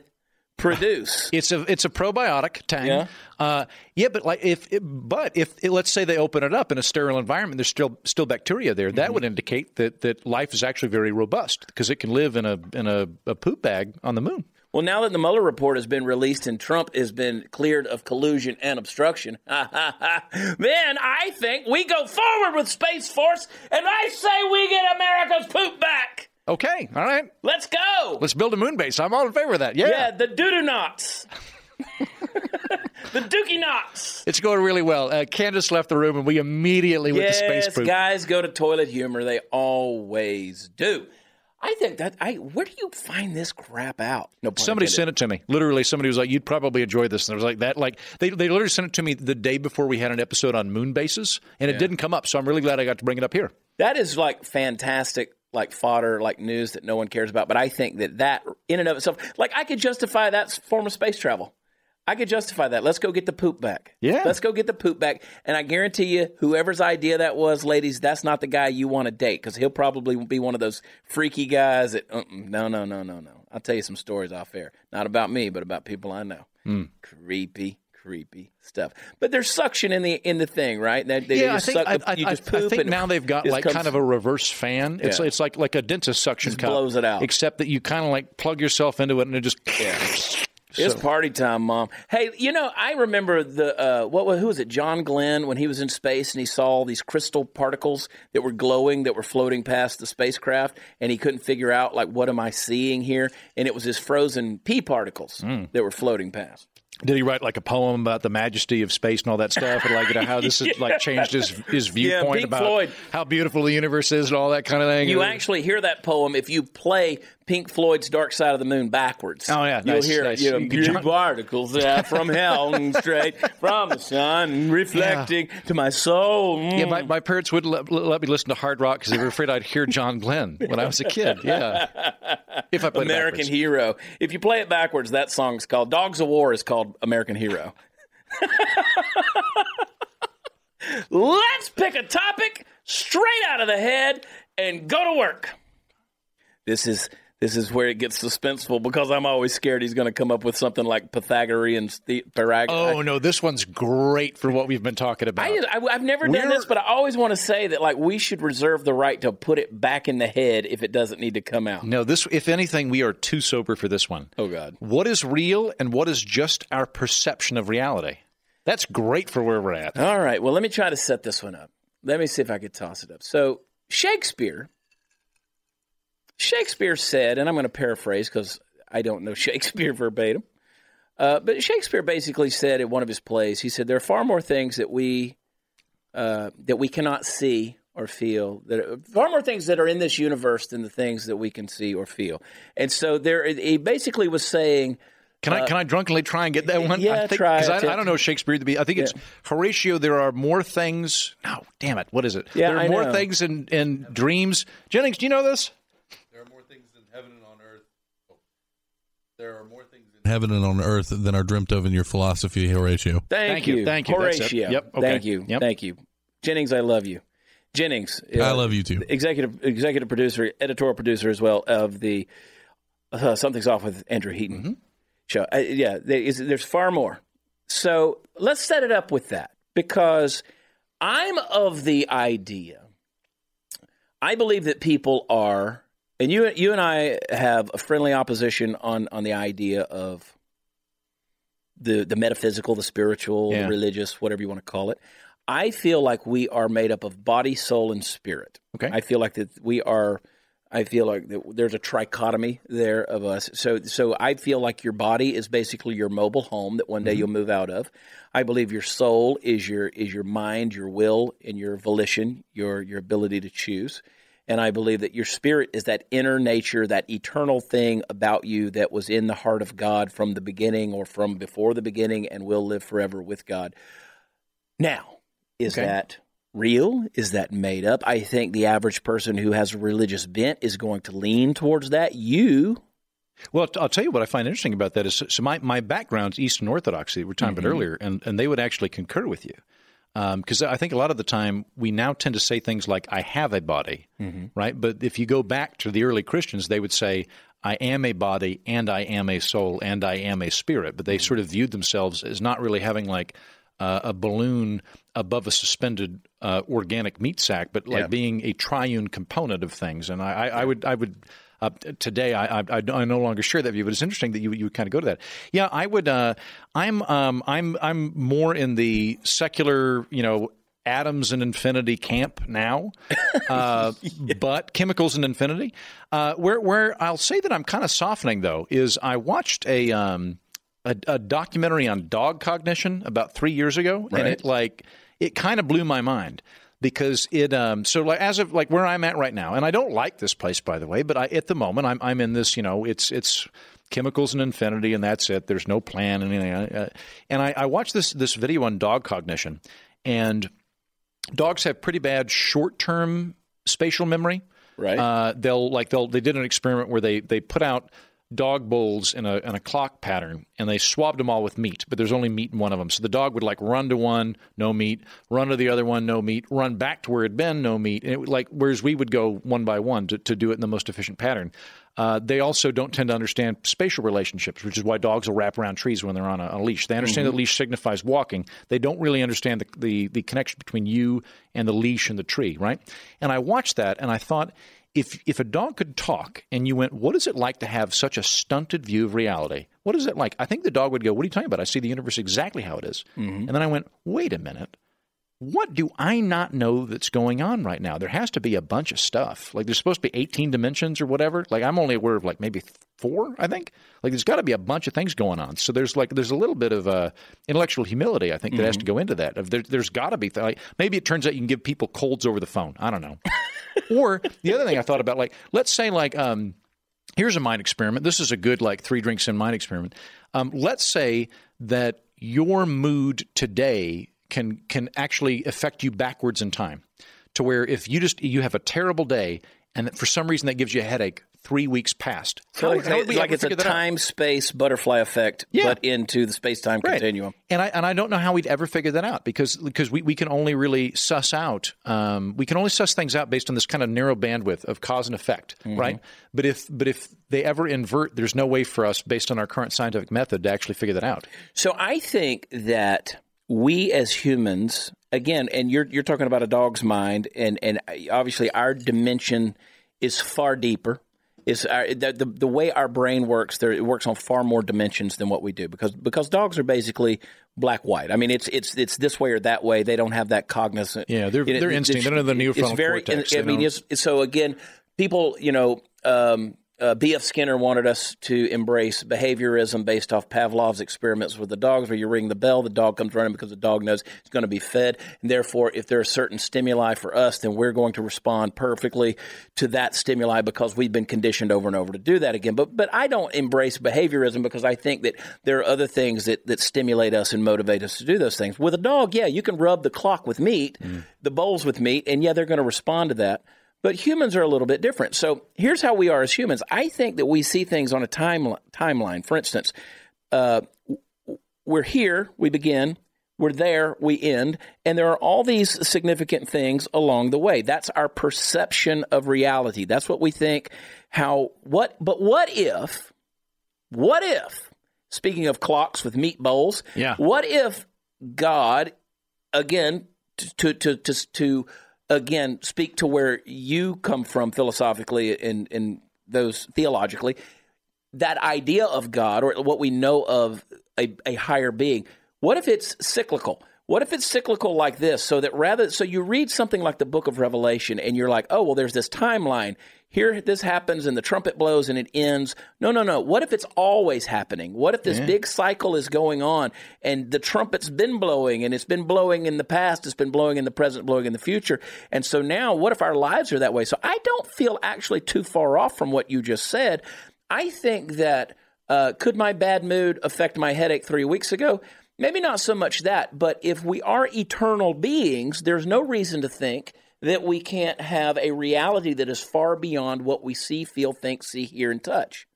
produce? It's a it's a probiotic tang. Yeah. Uh, yeah, but like if it, but if let's say they open it up in a sterile environment, there's still still bacteria there. That would indicate that that life is actually very robust because it can live in a in a, a poop bag on the moon. Well, now that the Mueller report has been released and Trump has been cleared of collusion and obstruction, then I think we go forward with Space Force and I say we get America's poop back. Okay, all right. Let's go. Let's build a moon base. I'm all in favor of that. Yeah. yeah, the doo-doo knots. the dookie knots. It's going really well. Uh, Candace left the room, and we immediately went to space poop. guys go to toilet humor. They always do. I think that I. Where do you find this crap out? No, Somebody intended. sent it to me. Literally, somebody was like, "You'd probably enjoy this." And I was like, "That like they they literally sent it to me the day before we had an episode on moon bases, and it didn't come up. So I'm really glad I got to bring it up here." That is like fantastic, like fodder, like news that no one cares about. But I think that that in and of itself, like I could justify that form of space travel. I could justify that. Let's go get the poop back. Yeah. Let's go get the poop back. And I guarantee you, whoever's idea that was, ladies, that's not the guy you want to date because he'll probably be one of those freaky guys that, uh-uh, no, no, no, no, no. I'll tell you some stories off air. Not about me, but about people I know. Hmm. Creepy, creepy stuff. But there's suction in the in the thing, right? They, they yeah, I just think, I, the- I, you I- I think now they've got like comes- kind of a reverse fan. It's Yeah. it's like like a dentist suction Just cup, blows it out. Except that you kind of like plug yourself into it and it just It's party time, mom. Hey, you know, I remember the uh, what was who was it? John Glenn when he was in space and he saw all these crystal particles that were glowing that were floating past the spacecraft, and he couldn't figure out like what am I seeing here? And it was his frozen pea particles Hmm. that were floating past. Did he write like a poem about the majesty of space and all that stuff, and like you know, how this has like changed his his viewpoint Pink about Floyd. how beautiful the universe is and all that kind of thing? You actually hear that poem if you play Pink Floyd's "Dark Side of the Moon" backwards. Oh, yeah, you'll nice, hear nice. you know, jump- particles out from hell and straight from the sun, reflecting to my soul. Mm. Yeah, my, my parents wouldn't let, let me listen to hard rock because they were afraid I'd hear John Glenn when I was a kid. Yeah, if I played it American. Hero. If you play it backwards, that song's called Dogs of War is called American Hero. Let's pick a topic straight out of the head and go to work. This is this is where it gets suspenseful because I'm always scared he's going to come up with something like Pythagorean the, Pythag- Oh no, this one's great for what we've been talking about. I, I, have never done We're- this, but I always want to say that like we should reserve the right to put it back in the head if it doesn't need to come out. no, this if anything, we are too sober for this one. Oh God. What is real and what is just our perception of reality? That's great for where we're at. All right. Well, let me try to set this one up. Let me see if I could toss it up. So, Shakespeare, Shakespeare said, and I'm going to paraphrase because I don't know Shakespeare verbatim, uh, but Shakespeare basically said in one of his plays, he said, "There are far more things that we uh, that we cannot see or feel. That far more things that are in this universe than the things that we can see or feel." And so, there, he basically was saying. Can I can I drunkenly try and get that one? Uh, yeah, I think, try 'cause it, I. I don't know Shakespeare to be. I think it's Horatio. There are more things. No, damn it. What is it? Yeah, there are I more know. things in, in dreams. Jennings, do you know this? There are more things in heaven and on earth. There are more things in heaven and on earth than are dreamt of in your philosophy, Horatio. Thank, Thank you, you. thank you. Horatio. Yep, okay. Thank you. Yep. Thank you. Jennings, I love you. Jennings. I uh, love you too. Executive executive producer, editorial producer as well of the uh, Something's Off with Andrew Heaton Mm-hmm. show. Uh, yeah, there is, there's far more. So let's set it up with that because I'm of the idea. I believe that people are, and you you and I have a friendly opposition on on the idea of the the metaphysical, the spiritual, Yeah. the religious, whatever you want to call it. I feel like we are made up of body, soul, and spirit. Okay. I feel like that we are. I feel like that there's a trichotomy there of us. So, so I feel like your body is basically your mobile home that one day mm-hmm. you'll move out of. I believe your soul is your is your mind, your will, and your volition, your your ability to choose. And I believe that your spirit is that inner nature, that eternal thing about you that was in the heart of God from the beginning or from before the beginning and will live forever with God. Now, is Okay. that real? Is that made up? I think the average person who has a religious bent is going to lean towards that. You, Well, I'll tell you what I find interesting about that is so my, my background's Eastern Orthodoxy, we were talking Mm-hmm. about earlier, and, and they would actually concur with you. Because I think a lot of the time we now tend to say things like, I have a body, Mm-hmm. right? But if you go back to the early Christians, they would say, I am a body and I am a soul and I am a spirit. But they Mm-hmm. sort of viewed themselves as not really having like uh, a balloon above a suspended uh, organic meat sack, but like Yeah. being a triune component of things. And I, I, I would, I would. Uh, today, I, I, I no longer share that view, but it's interesting that you you kind of go to that. Yeah, I would. Uh, I'm um, I'm I'm more in the secular, you know, atoms and infinity camp now, uh, but chemicals and infinity. Uh, where where I'll say that I'm kind of softening though is I watched a um, a, a documentary on dog cognition about three years ago, and it like it kind of blew my mind because it um so like as of like where I'm at right now, and I don't like this place by the way, but I at the moment I'm I'm in this you know it's it's chemicals and infinity and that's it. There's no plan and anything. Uh, and I, I watched this this video on dog cognition, and dogs have pretty bad short term spatial memory. Right. Uh, they'll like they'll they did an experiment where they they put out dog bowls in a in a clock pattern and they swabbed them all with meat, but there's only meat in one of them. So the dog would like run to one, no meat, run to the other one, no meat, run back to where it'd been, no meat. And it, would, like whereas we would go one by one to, to do it in the most efficient pattern. Uh, they also don't tend to understand spatial relationships, which is why dogs will wrap around trees when they're on a, a leash. They understand that leash signifies walking. They don't really understand the, the, the connection between you and the leash and the tree, right? And I watched that and I thought, if if a dog could talk and you went, what is it like to have such a stunted view of reality? What is it like? I think the dog would go, what are you talking about? I see the universe exactly how it is. And then I went, wait a minute. What do I not know that's going on right now? There has to be a bunch of stuff. Like there's supposed to be 18 dimensions or whatever. Like I'm only aware of like maybe four, I think. Like there's got to be a bunch of things going on. So there's like there's a little bit of uh, intellectual humility I think that has to go into that. Of There, there's got to be like maybe it turns out you can give people colds over the phone. I don't know. or the other thing I thought about, like let's say like um, here's a mind experiment. This is a good like three drinks in mind experiment. Um, let's say that your mood today can can actually affect you backwards in time, to where if you just you have a terrible day and for some reason that gives you a headache, three weeks past. So How like, how would we like it's a that out? time space butterfly effect, Yeah. but into the space time Right. continuum. And I and I don't know how we'd ever figure that out because because we, we can only really suss out um, we can only suss things out based on this kind of narrow bandwidth of cause and effect, Mm-hmm. right? But if but if they ever invert, there's no way for us based on our current scientific method to actually figure that out. So I think that we as humans, again, and you're you're talking about a dog's mind, and and obviously our dimension is far deeper. Is our, the, the the way our brain works? There, it works on far more dimensions than what we do because because dogs are basically black white. I mean, it's it's it's this way or that way. They don't have that cognizant. Yeah, they're- you know, they're instinct. They don't have the it's neofrontal very, cortex. I mean, it's, so again, people, you know, um, uh, B.F. Skinner wanted us to embrace behaviorism based off Pavlov's experiments with the dogs, where you ring the bell, the dog comes running because the dog knows it's going to be fed. And therefore, if there are certain stimuli for us, then we're going to respond perfectly to that stimuli because we've been conditioned over and over to do that again. But but I don't embrace behaviorism because I think that there are other things that, that stimulate us and motivate us to do those things. With a dog, yeah, you can rub the clock with meat, the bowls with meat, and yeah, they're going to respond to that. But humans are a little bit different. So here's how we are as humans. I think that we see things on a time, timeline. For instance, uh, we're here, we begin, we're there, we end, and there are all these significant things along the way. That's our perception of reality. That's what we think. How, what, but what if, what if, speaking of clocks with meat bowls, Yeah. what if God, again, to, to, to, to, again, speak to where you come from philosophically and, and those theologically, that idea of God or what we know of a, a higher being, what if it's cyclical? What if it's cyclical like this? So that rather, so you read something like the book of Revelation and you're like, oh, well, there's this timeline. Here, this happens and the trumpet blows and it ends. No, no, no. What if it's always happening? What if this big cycle is going on and the trumpet's been blowing and it's been blowing in the past, it's been blowing in the present, blowing in the future. And so now, what if our lives are that way? So I don't feel actually too far off from what you just said. I think that uh, could my bad mood affect my headache three weeks ago? Maybe not so much that, but if we are eternal beings, there's no reason to think that we can't have a reality that is far beyond what we see, feel, think, see, hear, and touch.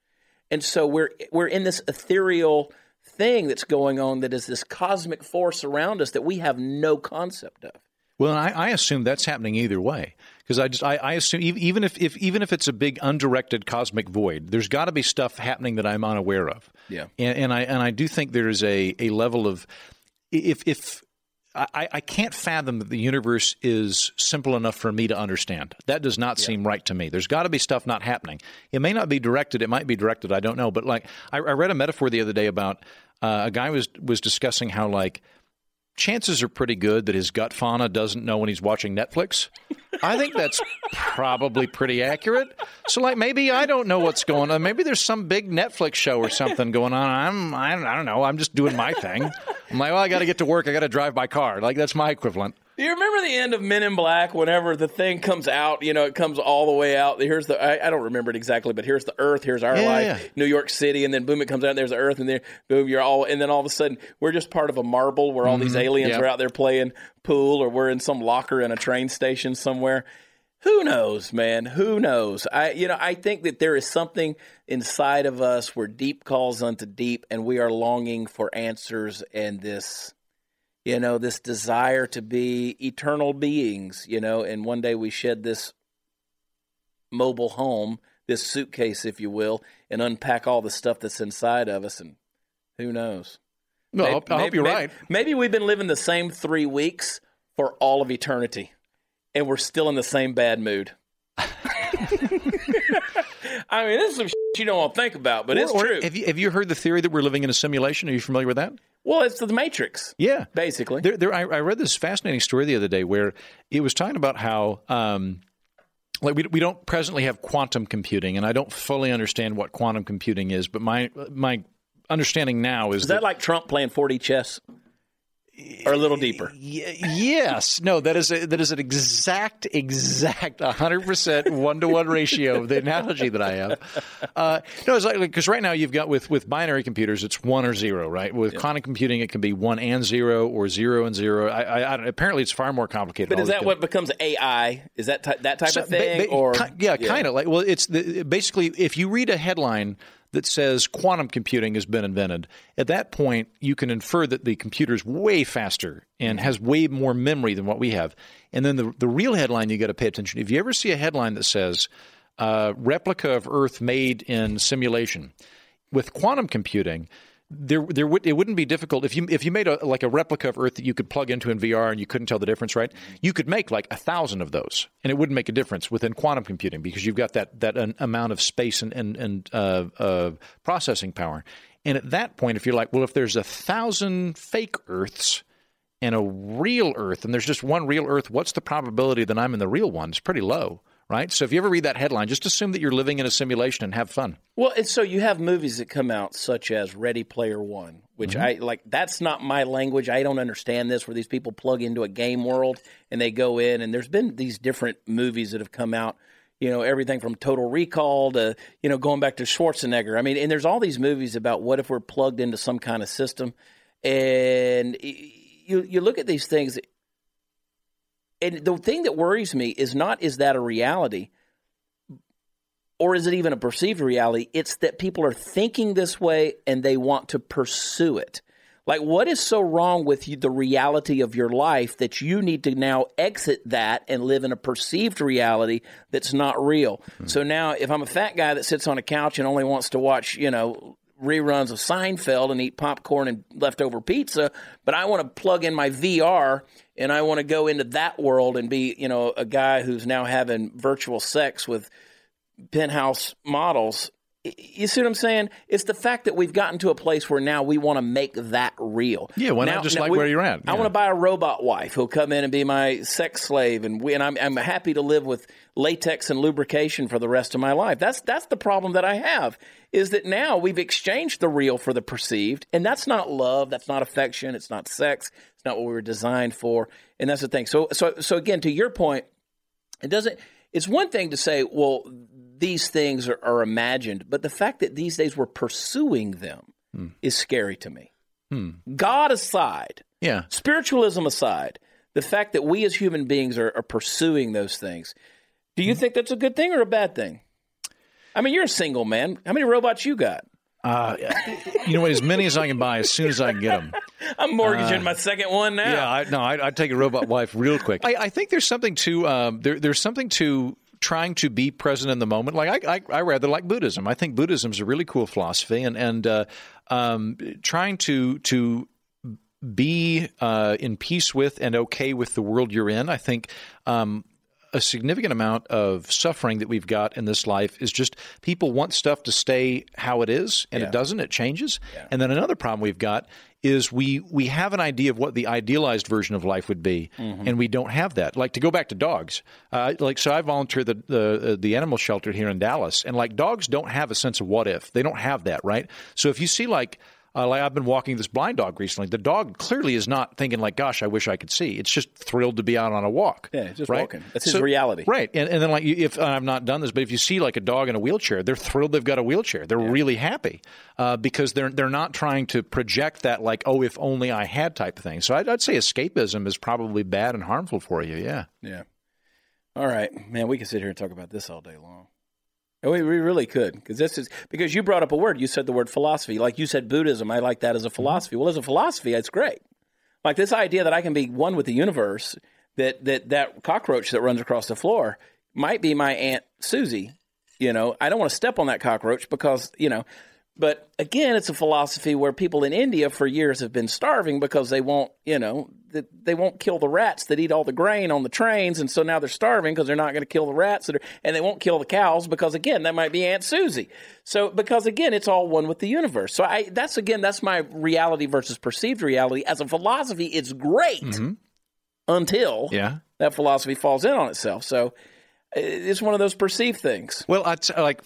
And so we're we're in this ethereal thing that's going on that is this cosmic force around us that we have no concept of. Well, I, I assume that's happening either way because I just I, I assume even if, if even if it's a big undirected cosmic void, there's got to be stuff happening that I'm unaware of. Yeah. and, and I and I do think there is a, a level of if if I, I can't fathom that the universe is simple enough for me to understand. That does not seem right to me. There's got to be stuff not happening. It may not be directed. It might be directed. I don't know. But like I, I read a metaphor the other day about uh, a guy was was discussing how like chances are pretty good that his gut fauna doesn't know when he's watching Netflix. I think that's probably pretty accurate. So, like, maybe I don't know what's going on. Maybe there's some big Netflix show or something going on. I'm, I don't, know. I'm just doing my thing. I'm like, well, I got to get to work. I got to drive my car. Like, that's my equivalent. Do you remember the end of Men in Black? Whenever the thing comes out, you know, it comes all the way out. Here's the I, I don't remember it exactly, but here's the Earth. Here's our Yeah, life, yeah. New York City, and then boom, it comes out. And there's the Earth, and then boom, you're all, and then all of a sudden, we're just part of a marble where all these aliens Mm-hmm. Are out there playing pool, or we're in some locker in a train station somewhere. Who knows, man? Who knows? I, you know, I think that there is something inside of us where deep calls unto deep, and we are longing for answers and this, you know, this desire to be eternal beings, you know, and one day we shed this mobile home, this suitcase, if you will, and unpack all the stuff that's inside of us, and who knows? No, I Maybe- hope, I hope you're maybe- right. Maybe we've been living the same three weeks for all of eternity, and we're still in the same bad mood. I mean, this is some shit you don't want to think about, but it's Or- or true. Have you, have you heard the theory that we're living in a simulation? Are you familiar with that? Well, it's the Matrix, Yeah. basically. There, there, I, I read this fascinating story the other day where it was talking about how, um, like, we, we don't presently have quantum computing, and I don't fully understand what quantum computing is, but my my understanding now is is that like Trump playing 4D chess? Or a little deeper? Y- yes, no, that is a, that is an exact, exact, hundred percent one to one ratio of the analogy that I have. Uh, no, it's like because right now you've got with with binary computers, it's one or zero, right? With quantum computing, it can be one and zero or zero and zero. I, I, I don't, apparently, it's far more complicated. But is that what becomes AI? Is that ty- that type So, of thing? ba- ba- or ki- yeah, kind of like well, it's the, basically if you read a headline that says quantum computing has been invented, at that point you can infer that the computer is way faster and has way more memory than what we have. And then the the real headline you got to pay attention. If you ever see a headline that says uh, replica of Earth made in simulation, with quantum computing, there there would it wouldn't be difficult if you if you made a like a replica of Earth that you could plug into in VR and you couldn't tell the difference, right? You could make like a thousand of those, and it wouldn't make a difference within quantum computing because you've got that that an amount of space and and, and uh, uh, processing power. And at that point, if you're like, well, if there's a thousand fake Earths and a real Earth, and there's just one real Earth, what's the probability that I'm in the real one? It's pretty low, right? So if you ever read that headline, just assume that you're living in a simulation and have fun. Well, and so you have movies that come out such as Ready Player One, which mm-hmm. I like. That's not my language. I don't understand this. Where these people plug into a game world and they go in, and there's been these different movies that have come out. You know, everything from Total Recall to you know going back to Schwarzenegger. I mean, and there's all these movies about what if we're plugged into some kind of system, and you you look at these things. And the thing that worries me is not is that a reality, or is it even a perceived reality? It's that people are thinking this way and they want to pursue it. Like, what is so wrong with you, the reality of your life that you need to now exit that and live in a perceived reality that's not real? Hmm. So now, if I'm a fat guy that sits on a couch and only wants to watch, you know, reruns of Seinfeld and eat popcorn and leftover pizza, but I want to plug in my VR and I want to go into that world and be, you know, a guy who's now having virtual sex with penthouse models. You see what I'm saying? It's the fact that we've gotten to a place where now we want to make that real. Yeah, why not just like where you're at? I want to buy a robot wife who'll come in and be my sex slave, and we, and I'm, I'm happy to live with latex and lubrication for the rest of my life. That's that's the problem that I have is that now we've exchanged the real for the perceived, and that's not love, that's not affection, it's not sex, it's not what we were designed for, and that's the thing. So so so again, to your point, it doesn't. It's one thing to say, well, these things are, are imagined, but the fact that these days we're pursuing them is scary to me. God aside, Yeah. spiritualism aside, the fact that we as human beings are, are pursuing those things, do you think that's a good thing or a bad thing? I mean, you're a single man. How many robots you got? Uh, you know what? As many as I can buy, as soon as I can get them. I'm mortgaging my second one now. Yeah, I, no, I'd, I'd take a robot wife real quick. I, I think there's something to um, there, there's something to trying to be present in the moment. Like I, I, I rather like Buddhism. I think Buddhism is a really cool philosophy, and and uh, um, trying to to be uh, in peace with and okay with the world you're in. I think. Um, a significant amount of suffering that we've got in this life is just people want stuff to stay how it is and it doesn't it changes and then another problem we've got is we we have an idea of what the idealized version of life would be and we don't have that. Like to go back to dogs uh, like so i volunteer the the, uh, the animal shelter here in dallas and like dogs don't have a sense of what if. They don't have that right? So if you see like uh, like I've been walking this blind dog recently. The dog clearly is not thinking like, "Gosh, I wish I could see." It's just thrilled to be out on a walk. Yeah, just right? walking. That's his reality. Right. And, and then like if and I've not done this, but if you see like a dog in a wheelchair, they're thrilled they've got a wheelchair. They're really happy uh, because they're they're not trying to project that like, "Oh, if only I had" type of thing. So I'd, I'd say escapism is probably bad and harmful for you. Yeah. Yeah. All right, man, we can sit here and talk about this all day long. And we, we really could, because this is because you brought up a word. You said the word philosophy, like you said Buddhism. I like that as a mm-hmm. philosophy. Well, as a philosophy, it's great. Like this idea that I can be one with the universe. That that that cockroach that runs across the floor might be my aunt Susie. You know, I don't want to step on that cockroach because you know. But again, it's a philosophy where people in India for years have been starving because they won't, you know, they won't kill the rats that eat all the grain on the trains, and so now they're starving because they're not going to kill the rats, that are, and they won't kill the cows because again, that might be Aunt Susie. So because again, it's all one with the universe. So I that's again that's my reality versus perceived reality. As a philosophy, it's great mm-hmm. until yeah. that philosophy falls in on itself. So it's one of those perceived things. Well, like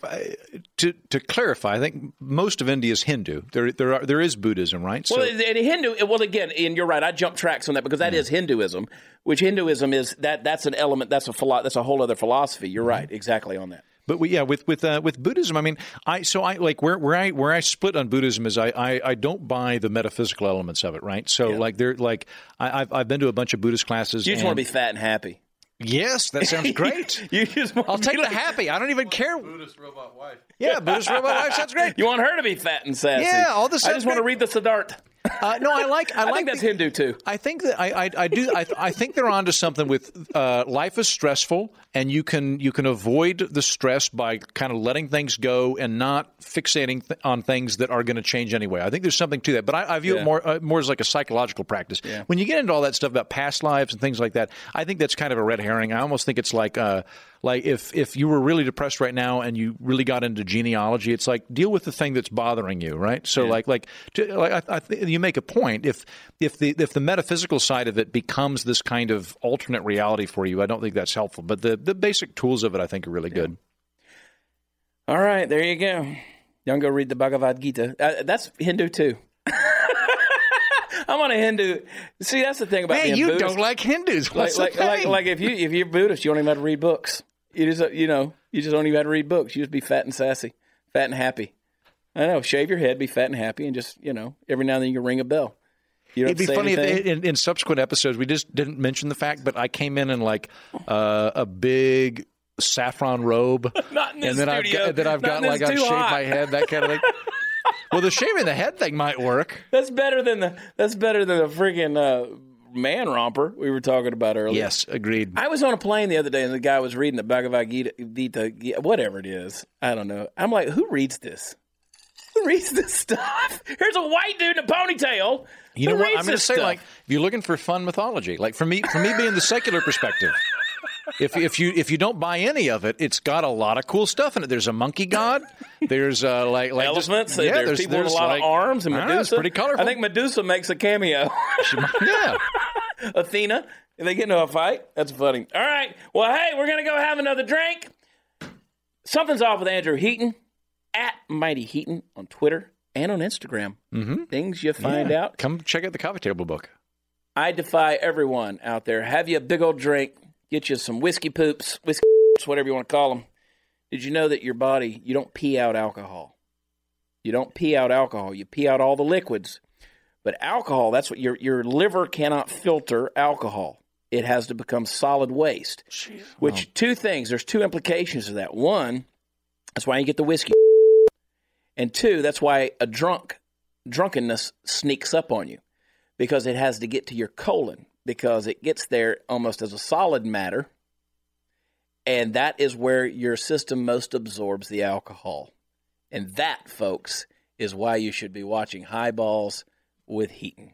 to to clarify, I think most of India is Hindu. There there are, there is Buddhism, right? So, well, and Hindu. Well, again, and you're right. I jump tracks on that because that mm. is Hinduism, which Hinduism is that that's an element. That's a philo- that's a whole other philosophy. You're mm. right, exactly on that. But we, yeah, with with uh, with Buddhism, I mean, I so I like where where I where I split on Buddhism is I I, I don't buy the metaphysical elements of it, right? So yeah. like they're like I, have I've been to a bunch of Buddhist classes. You just want to be fat and happy. Yes, that sounds great. you just I'll take the happy. I don't even care. Buddhist robot wife. Yeah, Buddhist robot wife sounds great. You want her to be fat and sassy. Yeah, all this. I just want to read the Siddhartha. Uh, no, I like. I, I like think that's the, Hindu too. I think that I, I, I do. I, I, think they're onto something. With uh, life is stressful, and you can you can avoid the stress by kind of letting things go and not fixating th- on things that are going to change anyway. I think there's something to that, but I, I view yeah. it more uh, more as like a psychological practice. Yeah. When you get into all that stuff about past lives and things like that, I think that's kind of a red herring. I almost think it's like uh, like if if you were really depressed right now and you really got into genealogy, it's like deal with the thing that's bothering you, right? So yeah. like like, to, like I, I th- you make a point. If if the if the metaphysical side of it becomes this kind of alternate reality for you, I don't think that's helpful. But the the basic tools of it, I think, are really good. All right, there you go. Don't go read the Bhagavad Gita. Uh, that's Hindu too. I'm on a Hindu. See, that's the thing about being you Buddhist. don't like Hindus. What's like, the like, like, like, if you if you're Buddhist, you don't even have to read books. You just you know you just don't even have to read books. You just be fat and sassy, fat and happy. I know. Shave your head, be fat and happy, and just you know every now and then you can ring a bell. It'd be funny if in, in, subsequent episodes we just didn't mention the fact, but I came in in like uh, a big saffron robe, and then studio. I've got, then I've got like I've shaved my head, that kind of thing. well, the shaving the head thing might work. That's better than the that's better than the freaking uh, man romper we were talking about earlier. Yes, agreed. I was on a plane the other day and the guy was reading the Bhagavad Gita, whatever it is. I don't know. I'm like, who reads this? Who reads this stuff? Here's a white dude in a ponytail. You know what? I'm going to say, like, if you're looking for fun mythology, like for me, for me being the secular perspective, if if you if you don't buy any of it, it's got a lot of cool stuff in it. There's a monkey god. There's uh, like like elephants. Just, yeah, there's, there's people there's with a lot like, of arms and Medusa. Know, pretty colorful. I think Medusa makes a cameo. yeah. Athena. If they get into a fight, that's funny. All right. Well, hey, we're gonna go have another drink. Something's off with Andrew Heaton at Mighty Heaton on Twitter and on Instagram. Mm-hmm. Things you find yeah. out. Come check out the coffee table book. I defy everyone out there. Have you a big old drink? Get you some whiskey poops, whiskey poops, whatever you want to call them. Did you know that your body, you don't pee out alcohol? You don't pee out alcohol. You pee out all the liquids. But alcohol, that's what your your liver cannot filter alcohol. It has to become solid waste. Jeez, which oh. two things, there's two implications of that. One, that's why you get the whiskey. And two, that's why a drunk drunkenness sneaks up on you because it has to get to your colon because it gets there almost as a solid matter. And that is where your system most absorbs the alcohol. And that, folks, is why you should be watching Highballs with Heaton.